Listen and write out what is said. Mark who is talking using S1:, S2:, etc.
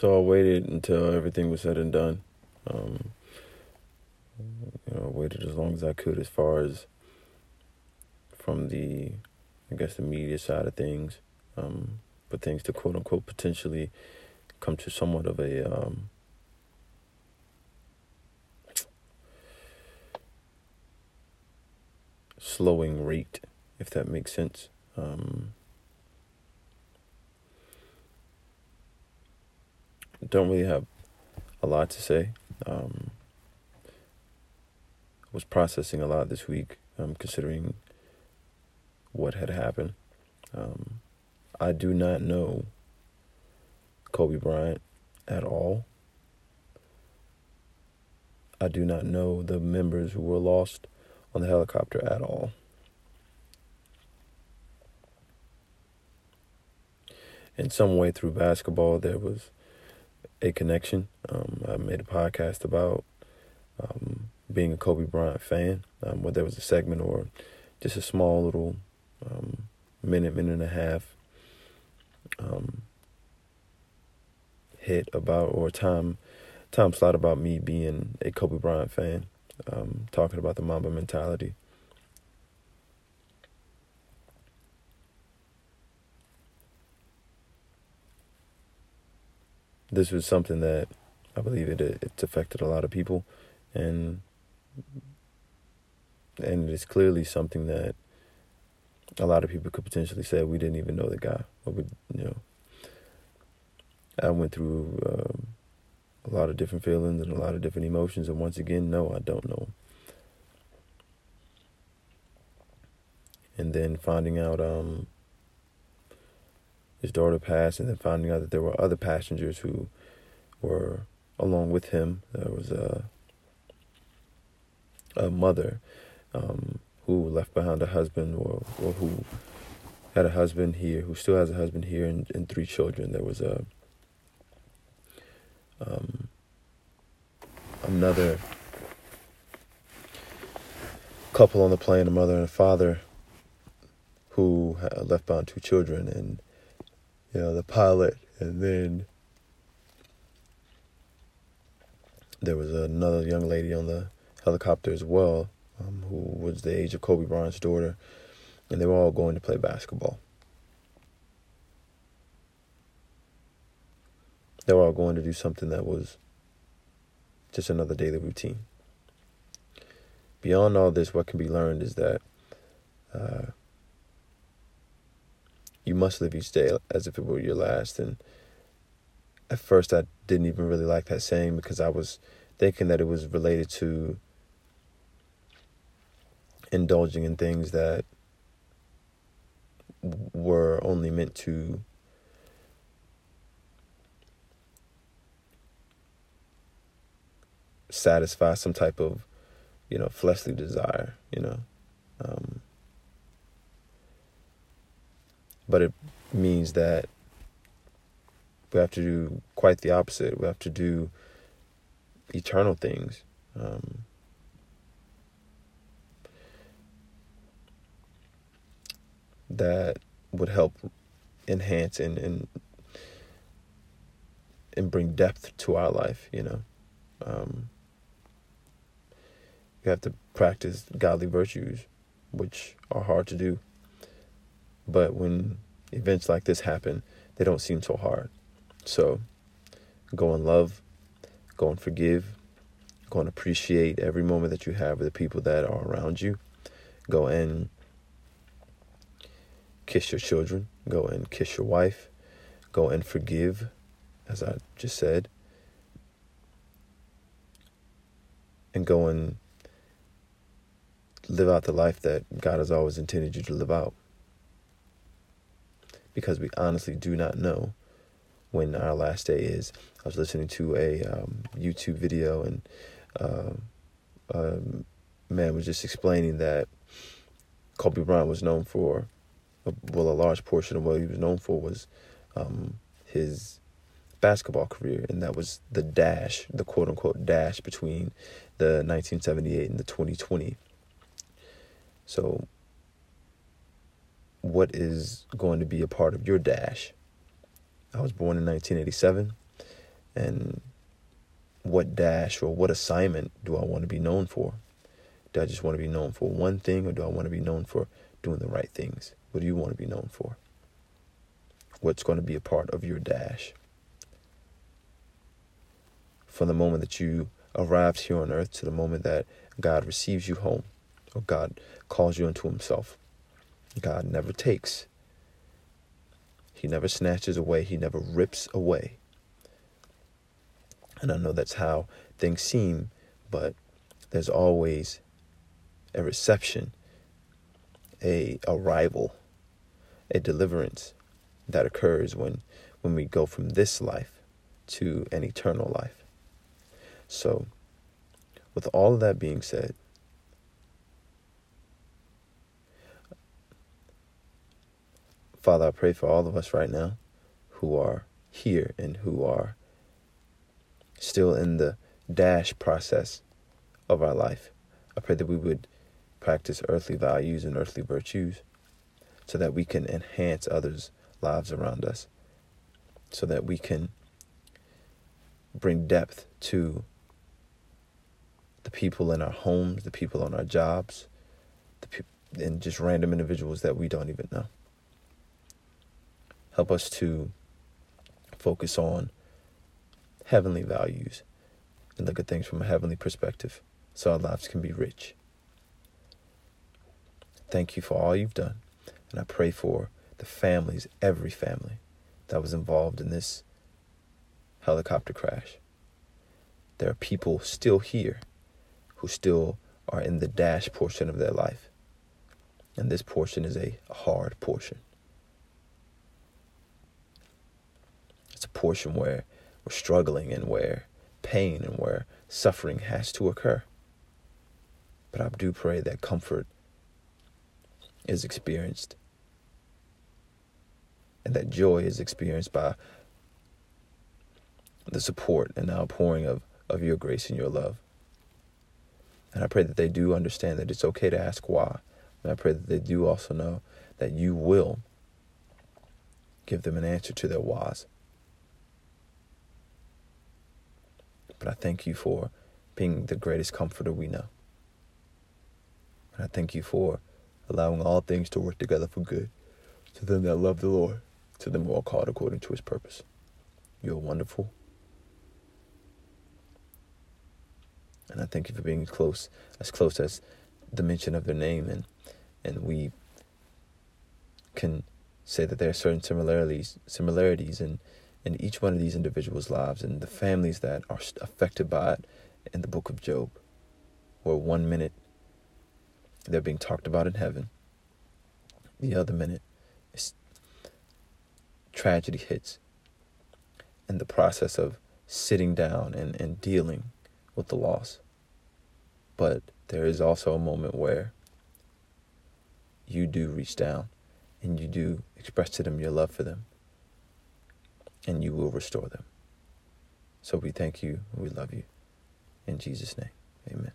S1: So I waited until everything was said and done. Um, you know, I waited as long as I could as far as from the, I guess, the media side of things, um, for things to quote unquote potentially come to somewhat of a um, slowing rate, if that makes sense. Um, don't really have a lot to say. Um, I was processing a lot this week, um, considering what had happened. Um, I do not know Kobe Bryant at all. I do not know the members who were lost on the helicopter at all. In some way, through basketball, there was a connection. Um, I made a podcast about um, being a Kobe Bryant fan, um, where there was a segment or just a small little um, minute, minute and a half um, hit about or time time slot about me being a Kobe Bryant fan, um, talking about the Mamba mentality. This was something that I believe it it's affected a lot of people, and and it is clearly something that a lot of people could potentially say we didn't even know the guy, or we, you know. I went through um, a lot of different feelings and a lot of different emotions, and once again, no, I don't know. And then finding out um, his daughter passed, and then finding out that there were other passengers who were along with him. There was a a mother um, who left behind a husband, or or who had a husband here, who still has a husband here, and, and three children. There was a um, another couple on the plane, a mother and a father, who left behind two children, and you know the pilot, and then there was another young lady on the helicopter as well, um, who was the age of Kobe Bryant's daughter, and they were all going to play basketball. They were all going to do something that was just another daily routine. Beyond all this, what can be learned is that uh, must live each day as if it were your last. And at first, I didn't even really like that saying because I was thinking that it was related to indulging in things that were only meant to satisfy some type of, you know, fleshly desire, you know. Um, but it means that we have to do quite the opposite. We have to do eternal things. Um, that would help enhance and, and and bring depth to our life, you know. Um, you have to practice godly virtues, which are hard to do. But when events like this happen, they don't seem so hard. So go and love, go and forgive, go and appreciate every moment that you have with the people that are around you. Go and kiss your children, go and kiss your wife, go and forgive, as I just said, and go and live out the life that God has always intended you to live out. Because we honestly do not know when our last day is. I was listening to a um, YouTube video, and uh, a man was just explaining that Kobe Bryant was known for, well, a large portion of what he was known for was um, his basketball career, and that was the dash, the quote unquote dash between the 1978 and the 2020 so, what is going to be a part of your dash? I was born in 1987. And what dash or what assignment do I want to be known for? Do I just want to be known for one thing or do I want to be known for doing the right things? What do you want to be known for? What's going to be a part of your dash? From the moment that you arrived here on earth to the moment that God receives you home or God calls you into Himself. God never takes, He never snatches away, He never rips away. And I know that's how things seem, but there's always a reception, a arrival, a deliverance that occurs when when we go from this life to an eternal life. So, with all of that being said, Father, I pray for all of us right now who are here and who are still in the dash process of our life. I pray that we would practice earthly values and earthly virtues so that we can enhance others' lives around us, so that we can bring depth to the people in our homes, the people on our jobs, the pe- and just random individuals that we don't even know. Help us to focus on heavenly values and look at things from a heavenly perspective so our lives can be rich. Thank you for all you've done. And I pray for the families, every family that was involved in this helicopter crash. There are people still here who still are in the dash portion of their life. And this portion is a hard portion. It's a portion where we're struggling and where pain and where suffering has to occur. But I do pray that comfort is experienced and that joy is experienced by the support and the outpouring of, of your grace and your love. And I pray that they do understand that it's okay to ask why. And I pray that they do also know that you will give them an answer to their whys. But I thank you for being the greatest comforter we know. And I thank you for allowing all things to work together for good to them that love the Lord, to them who are called according to his purpose. You are wonderful. And I thank you for being close, as close as the mention of their name and and we can say that there are certain similarities similarities in in each one of these individuals' lives and the families that are affected by it in the book of Job, where one minute they're being talked about in heaven, the other minute tragedy hits, and the process of sitting down and, and dealing with the loss. But there is also a moment where you do reach down and you do express to them your love for them and you will restore them. So we thank you. We love you. In Jesus' name, amen.